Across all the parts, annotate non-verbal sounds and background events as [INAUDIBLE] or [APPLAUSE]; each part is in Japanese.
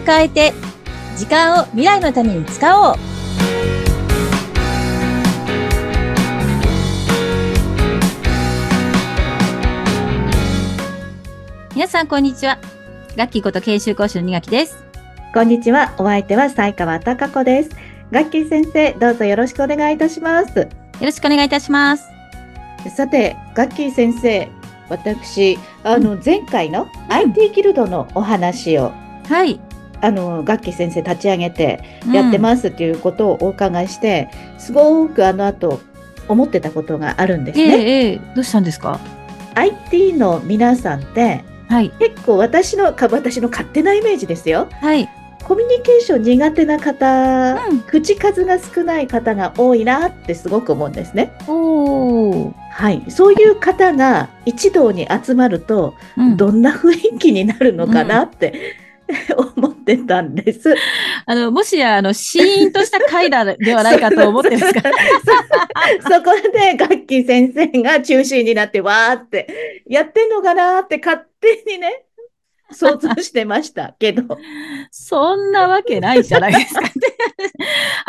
を変えて、時間を未来のために使おう。皆さん、こんにちは。楽器こと研修講師の二垣です。こんにちは。お相手は西川貴子です。ガッキー先生、どうぞよろしくお願いいたします。よろしくお願いいたします。さて、ガッキー先生、私、あの、前回の IT ギルドのお話を、はい。あの、ガッキー先生立ち上げてやってますっていうことをお伺いして、すごくあの後、思ってたことがあるんですええね。ええどうしたんですか？IT の皆さんって、はい。結構私の、か私の勝手なイメージですよ。はい。コミュニケーション苦手な方、うん口数が少ない方が多いなってすごく思うんですね。はい、そういう方が一堂に集まると、うんどんな雰囲気になるのかなって、思ってたんです。あの、もしや、あの、シーンとした回だではないかと思ってるんですかそ [LAUGHS] そこでガッキー先生が中心になってわーってやってんのかなって勝手にね、想像してましたけど。[LAUGHS] そんなわけないじゃないですか。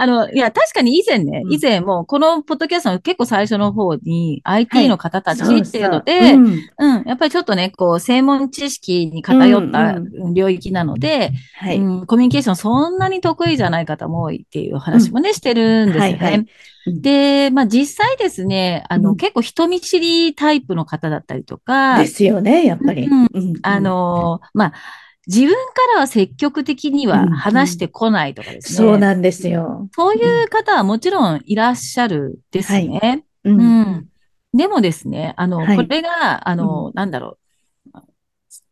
あの、いや、確かに以前ね、うん。以前もう、このポッドキャストの結構最初の方に、はい。IT の方たちっていうので、そうんうん、やっぱりちょっとね、こう、専門知識に偏ったうん領域なので、はい。うん、コミュニケーションそんなに得意じゃない方も多いっていう話もね、してるんですよね。はいはい。うん。で、まあ実際ですね、あの、うん。結構人見知りタイプの方だったりとか、ですよね、やっぱり。うんうん。あ、の、まあ、自分からは積極的には話してこないとかですね。そうなんですよ。そういう方はもちろんいらっしゃるですね。ううん。でもですね、あの、はいこれが、あの、なんだろう。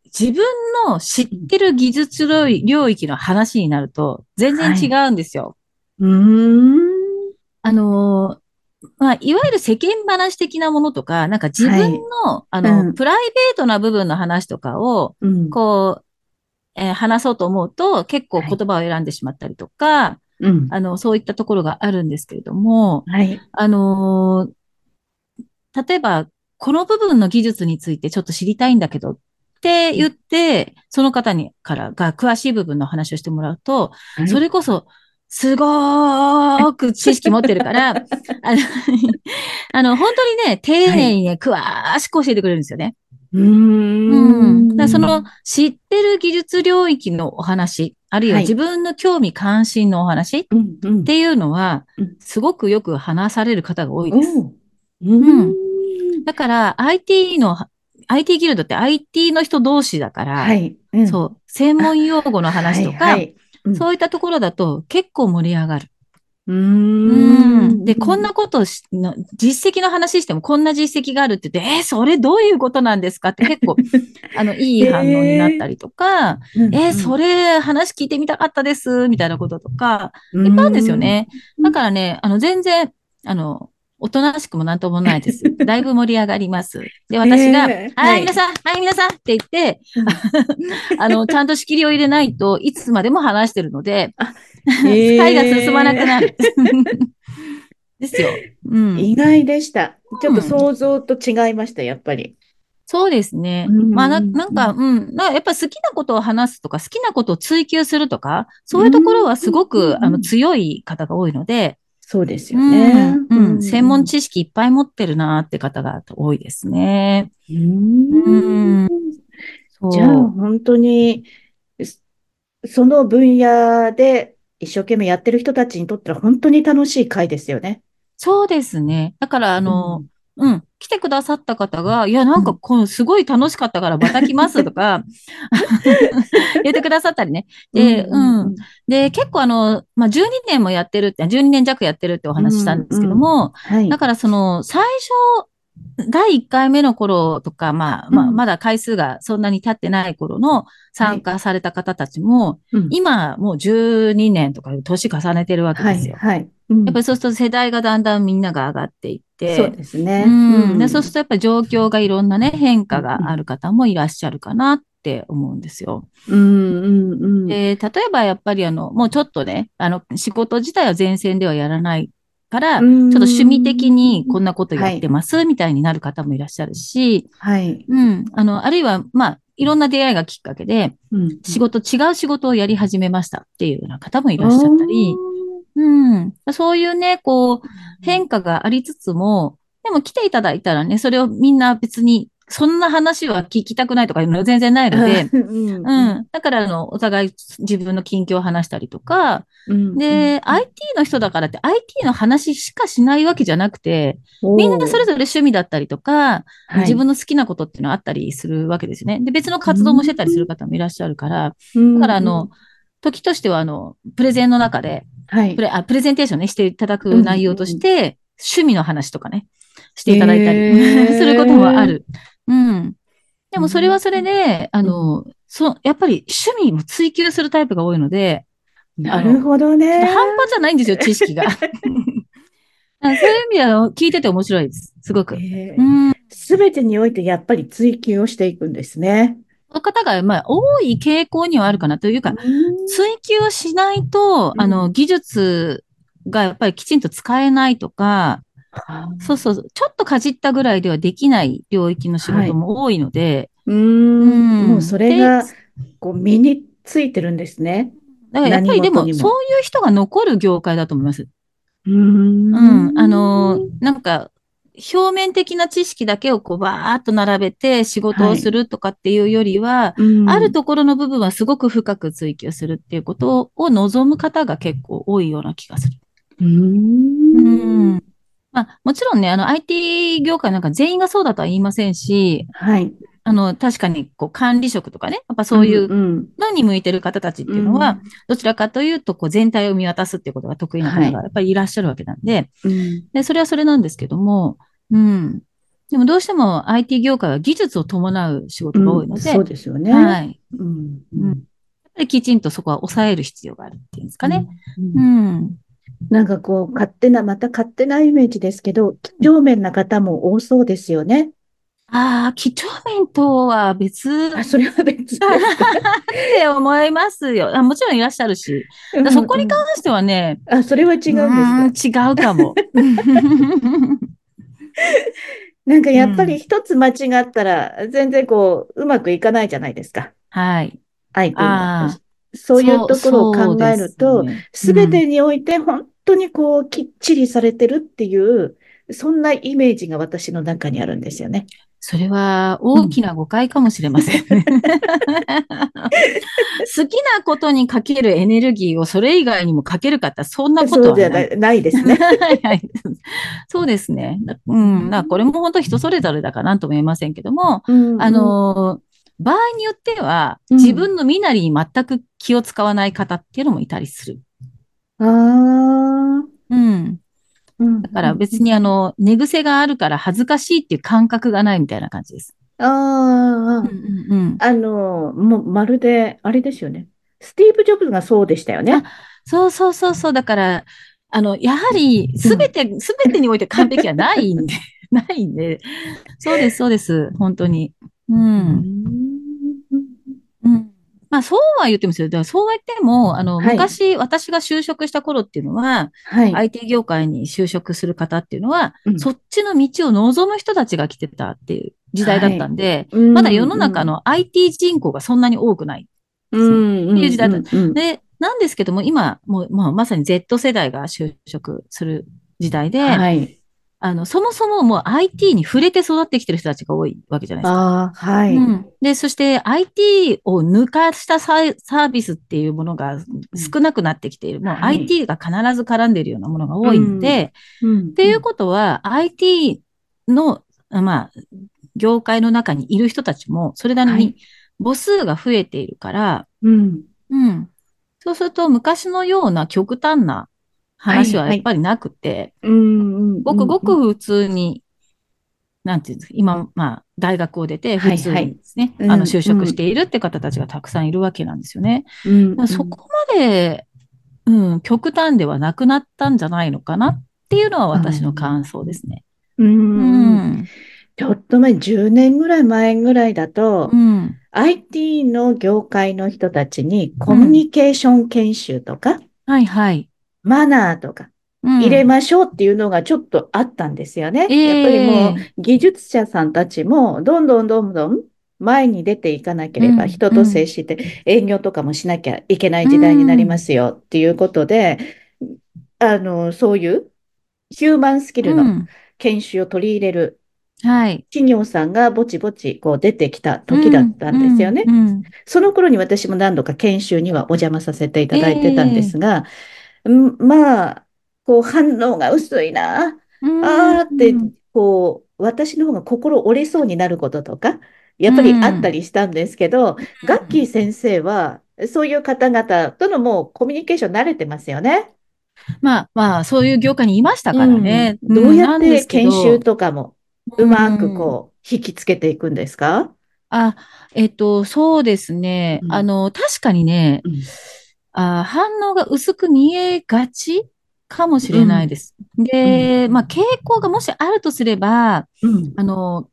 自分の知ってる技術領域の話になると全然違うんですよ。うーん。あの、まあ、いわゆる世間話的なものとか、なんか自分の、あの、うんプライベートな部分の話とかを、うん。こう、えー話そうと思うと結構はい言葉を選んでしまったりとか、うん。あの、そういったところがあるんですけれども、はい。あのー例えば、この部分の技術についてちょっと知りたいんだけどって言って、その方にからが詳しい部分の話をしてもらうと、はいそれこそ、すごーく知識持ってるから、[LAUGHS] あの、あの本当にね、丁寧にね、詳しく教えてくれるんですよね。うん。ん。だその、知ってる技術領域のお話、あるいははい自分の興味関心のお話っ。ていうのはうん、すごくよく話される方が多いです。うん。だから IT の、IT ギルドって IT の人同士だから、はい。うんそう、専門用語の話とか、はいはいうんそういったところだと結構盛り上がる。うん。ん。で、こんなことしの、実績の話してもこんな実績があるって言って、えーそれどういうことなんですかって結構、[LAUGHS] あの、いい反応になったりとか、うんえーそれ話聞いてみたかったです、みたいなこととか、うん。いっぱいあるんですよね。うん。だからね、あの、全然、あの、おとなしくもなんともないです。[LAUGHS] だいぶ盛り上がります。で、私が、えーは、はいい皆さん、はい、皆さんって言って、[LAUGHS] あの、ちゃんと仕切りを入れないといつまでも話してるので、へー会が進まなくなる。[LAUGHS] ですよ。うん。意外でした。ちょっと想像と違いました、やっぱり。そうですね。うんまあな、なんか、うん。やっぱ好きなことを話すとか、好きなことを追求するとか、そういうところはすごうく、んあの、強い方が多いので、そうですようねん。うん。専門知識いっぱい持ってるなって方が多いですね。うーんじゃあ、本当に、そその分野で一生懸命やってる人たちにとっては本当に楽しい会ですよね。そうですね。だから、あの、うん、来てくださった方が、いや、なんか、うんこの、すごい楽しかったから、また来ますとか、[LAUGHS] 言ってくださったりね。で、うん。で、結構あの、まあ、12年もやってるって、12年弱やってるってお話ししたんですけども、はい。だからその、最初、第1回目の頃とか、まあ、まあ、うんまだ回数がそんなに経ってない頃の参加された方たちも、うん今もう12年とか年重ねてるわけはい、ですよ。はい。うんやっぱりそうすると世代がだんだんみんなが上がっていって、そうですね。うんうんでそうするとやっぱり状況がいろんなね、変化がある方もいらっしゃるかなって思うんですよ。うん、うん、うん。で、例えばやっぱりあの、もうちょっとね、あの、仕事自体は前線ではやらないから、ちょっと趣味的にこんなことやってます、みたいになる方もいらっしゃるし、はい。うん。あの、あるいは、まあ、いろんな出会いがきっかけで、うん仕事、違う仕事をやり始めましたっていうような方もいらっしゃったり、うん。そういうね、こう、変化がありつつも、でも来ていただいたらね、それをみんな別に、そんな話は聞きたくないとかいうのは全然ないので、[LAUGHS] うん。うん。だから、あの、お互い自分の近況を話したりとか、うん。で、IT の人だからって IT の話しかしないわけじゃなくて、みんなそれぞれ趣味だったりとか、はい。自分の好きなことっていうのはあったりするわけですよね。で、別の活動もしてたりする方もいらっしゃるから、だからあの、時としてはあの、プレゼンの中で、はいプレあプレゼンテーションね、していただく内容として、趣味の話とかね、していただいたりへーすることもある。うん。でもそれはそれで、あの、そう、やっぱり趣味も追求するタイプが多いので、なるほどね。半端じゃないんですよ、知識が。[LAUGHS] そういう意味では聞いてて面白いです。すごく。うん。すべてにおいてやっぱり追求をしていくんですね。その方が、まあ、多い傾向にはあるかなというか、追求をしないと、うんあの、技術がやっぱりきちんと使えないとか、そうそうちょっとかじったぐらいではできない領域の仕事も多いので、うーうんん。もうそれが、こう、身についてるんですね。だからやっぱりでも、もそういう人が残る業界だと思います。うーうん。あの、なんか、表面的な知識だけをこうバーっと並べて仕事をするとかっていうよりは、うんあるところの部分はすごく深く追求するっていうことを望む方が結構多いような気がする。うんん。まあ、もちろんね、あの IT 業界なんか全員がそうだとは言いませんし、はい。あの、確かにこう管理職とかね、やっぱそういううん。のに向いてる方たちっていうのは、どちらかというと、こう全体を見渡すっていうことが得意な方はいがやっぱりいらっしゃるわけなんで、うん。で、それはそれなんですけども、うん。でもどうしても IT 業界は技術を伴う仕事が多いので、そうですよね。はい。やっうん。うんぱりきちんとそこは抑える必要があるっていうんですかね。ううんん。なんかこう、勝手な、また勝手なイメージですけど、几帳面な方も多そうですよね。ああ、几帳面とは別あ、それは別ですか？[LAUGHS] って思いますよ。あもちろんいらっしゃるし。そこに関してはね、あ、それは違うんですか？うん違うかも。[LAUGHS] なんかやっぱり一つ間違ったら、全然こう、うまくいかないじゃないですか。はい。相手あの。そういうところを考えると、すべ、そうてにおいて本当にこう、きっちりされてるっていう、そんなイメージが私の中にあるんですよね。それは大きな誤解かもしれませんね。好きなことにかけるエネルギーをそれ以外にもかけるかってそんなことそうはな。じゃないないですね。はいはいそうですね。うん。だからこれも本当人それぞれだからなんとも言えませんけども、うんあ、の、場合によっては、うん自分の身なりに全く気を使わない方っていうのもいたりする。ああ、うん。うん。だから別にあの、寝癖があるから恥ずかしいっていう感覚がないみたいな感じです。ああ、うんうんうん。あの、もうまるで、あれですよね。スティーブ・ジョブズがそうでしたよねあ。そうそうそうそう。だから、あの、やはり、すべて、すべてにおいて完璧はないんで、ないんで。そうです、そうです。本当に。う。うんあ、そうは言ってもですよ。だからそうは言っても、あの、はい昔、私が就職した頃っていうのは、はい。IT 業界に就職する方っていうのは、うんそっちの道を望む人たちが来てたっていう時代だったんで、うんまだ世の中の IT 人口がそんなに多くない。うん、っていう時代だうんうんで、なんですけども、今、もう、まあ、まさに Z 世代が就職する時代で、はい。あの、そもそももう IT に触れて育ってきてる人たちが多いわけじゃないですか。ああ、はい。うん、で、そして IT を抜かしたサービスっていうものが少なくなってきている。もうはい IT が必ず絡んでいるようなものが多いんで、うんっていうことは IT の、まあ、業界の中にいる人たちもそれなりはいに母数が増えているから、うん。うん。そうすると昔のような極端な話はやっぱりなくて、うん。ごくごく普通に、なんていうんですか、今、まあ、大学を出て、普通にですね、はいはいあの、就職しているって方たちがたくさんいるわけなんですよね。そこまで、うん、極端ではなくなったんじゃないのかなっていうのは私の感想ですね。う。うんん。ちょっと前、10年ぐらい前ぐらいだとう、ん。IT の業界の人たちにコミュニケーション研修とか、はいはい。マナーとかうん、入れましょうっていうのがちょっとあったんですよね。ええ。やっぱりもう技術者さんたちもどんどんどんどん前に出ていかなければ、うん。人と接して営業とかもしなきゃいけない時代になりますよっていうことで、あの、そういうヒューマンスキルのうん。研修を取り入れるはい。企業さんがぼちぼちこう出てきた時だったんですよね。うん。うん。その頃に私も何度か研修にはお邪魔させていただいてたんですが、んまあ、こう反応が薄いな。うん。あーってうん、こう、私の方が心折れそうになることとか、やっぱりあったりしたんですけど、ガッキー先生は、そういう方々とのもうコミュニケーション慣れてますよね。まあまあ、そういう業界にいましたからね。うん。どうやって研修とかもうまくこう、引きつけていくんですか？あ、えっと、そうですね。うん。あの、確かにね、うんあ、反応が薄く見えがちかもしれないです。で、まあ、傾向がもしあるとすれば、うん。あの、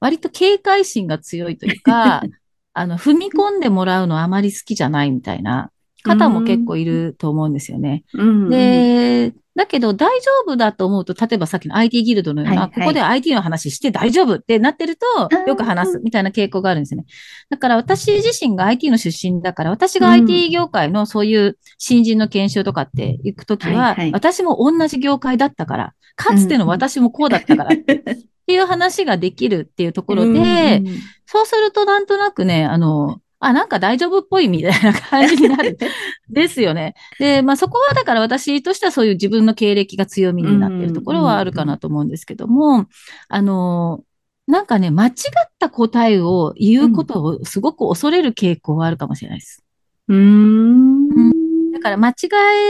割と警戒心が強いというか、[LAUGHS] あの、踏み込んでもらうのあまり好きじゃないみたいな方も結構いると思うんですよね。うん。で、だけど大丈夫だと思うと、例えばさっきの IT ギルドのような、はいはい。ここで IT の話して大丈夫ってなってるとー、よく話すみたいな傾向があるんですよね。だから私自身が IT の出身だから、私がうん。IT 業界のそういう新人の研修とかって行くときははいはい、私も同じ業界だったから、かつての私もこうだったから [LAUGHS] っていう話ができるっていうところうんでうん、そうするとなんとなくね、あの、あ、なんか大丈夫っぽいみたいな感じになる。[LAUGHS] ですよね。で、まあそこはだから私としてはそういう自分の経歴が強みになっているところはあるかなと思うんですけども、あの、なんかね、間違った答えを言うことをすごく恐れる傾向はあるかもしれないです。うーん。だから間違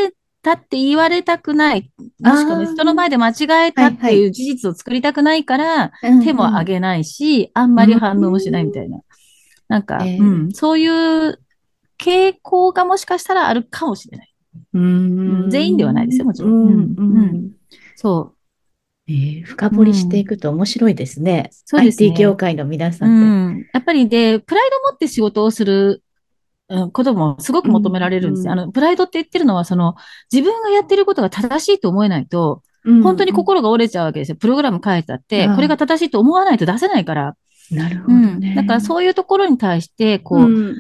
えたって言われたくない。もしくはね人の前で間違えたっていう事実を作りたくないから、手も上げないし、あんまり反応もしないみたいな。なんか、ええうん、そういう傾向がもしかしたらあるかもしれない。うん全員ではないですよもちろんうんうんうんそえー深掘りしていくと面白いですね。そうですね IT 業界の皆さう。んって。ん。やっぱりで、プライド持って仕事をするうんこともすごく求められるんですね。うんあの、プライドって言ってるのは、その、自分がやってることが正しいと思えないと、うん本当に心が折れちゃうわけですよ。プログラム書いてあってこれが正しいと思わないと出せないから。なるほどうん。ね。だからそういうところに対して、こう、うん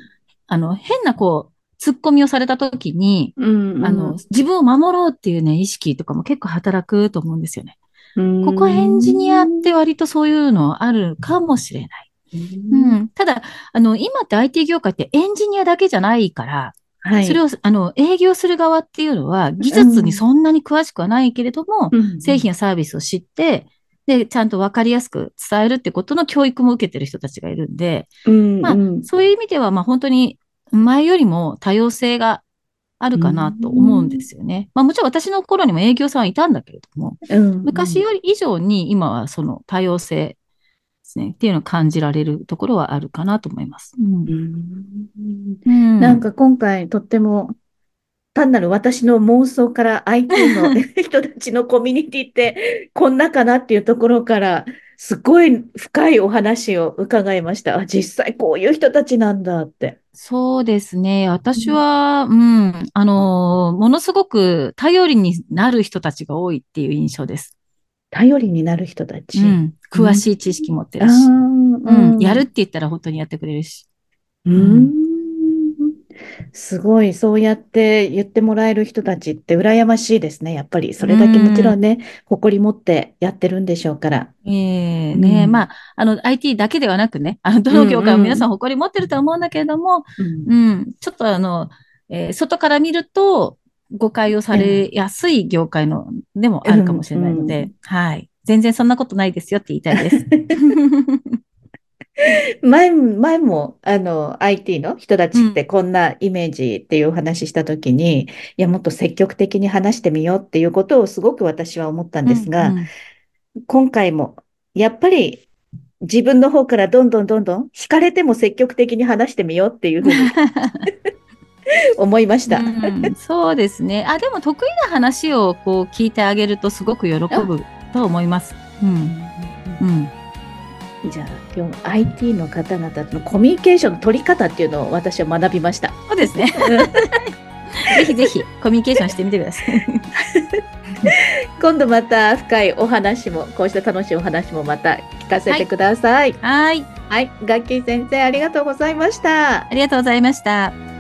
あの、変なこう、突っ込みをされたときに、うんあの、自分を守ろうっていうね、意識とかも結構働くと思うんですよね。うんここエンジニアって割とそういうのあるかもしれない。うん。ただ、あの、今って IT 業界ってエンジニアだけじゃないから、はい。それを、あの、営業する側っていうのは、技術にそんなに詳しくはないけれども、うん製品やサービスを知って、で、ちゃんとわかりやすく伝えるってことの教育も受けてる人たちがいるんで、うんまあうん。そういう意味では、まあ本当に前よりも多様性があるかなと思うんですよね。まあもちろん私の頃にも営業さんはいたんだけれども、うん昔より以上に今はその多様性ですね、っていうのを感じられるところはあるかなと思います。うんうん。うん。なんか今回とっても単なる私の妄想から IT の [LAUGHS] 人たちのコミュニティってこんなかなっていうところからすごい深いお話を伺いました。あ、実際こういう人たちなんだって。そうですね。私は、うん、あの、ものすごく頼りになる人たちが多いっていう印象です。頼りになる人たち？うん、詳しい知識持ってあるし、ーうん、やるって言ったら本当にやってくれるし。うんすごい、そうやって言ってもらえる人たちって羨ましいですね。やっぱり、それだけもちろんね、誇り持ってやってるんでしょうから。ええね、うんまあ、あの、IT だけではなくね、あの、どの業界も皆さん誇り持ってるとは思うんだけれども、うんうん、ちょっとあの、えー外から見ると誤解をされやすい業界の、でもあるかもしれないので、うんうはい。全然そんなことないですよって言いたいです。[LAUGHS] [LAUGHS] 前、前も、あの、IT の人たちってこんなイメージっていうお話ししたときに、いや、もっと積極的に話してみようっていうことをすごく私は思ったんですが、うんうん今回も、やっぱり自分の方からどんどんどんどん惹かれても積極的に話してみようっていうふうに [LAUGHS] 思いました。うんそうですね。あ、でも得意な話をこう聞いてあげるとすごく喜ぶと思います。うん。うん。じゃあ今日 IT の方々とのコミュニケーションの取り方っていうのを私は学びました。そうですね。ぜひぜひコミュニケーションしてみてください。今度また深いお話も、こうした楽しいお話もまた聞かせてください。はい。はい。ガッキー先生、ありがとうございました。ありがとうございました。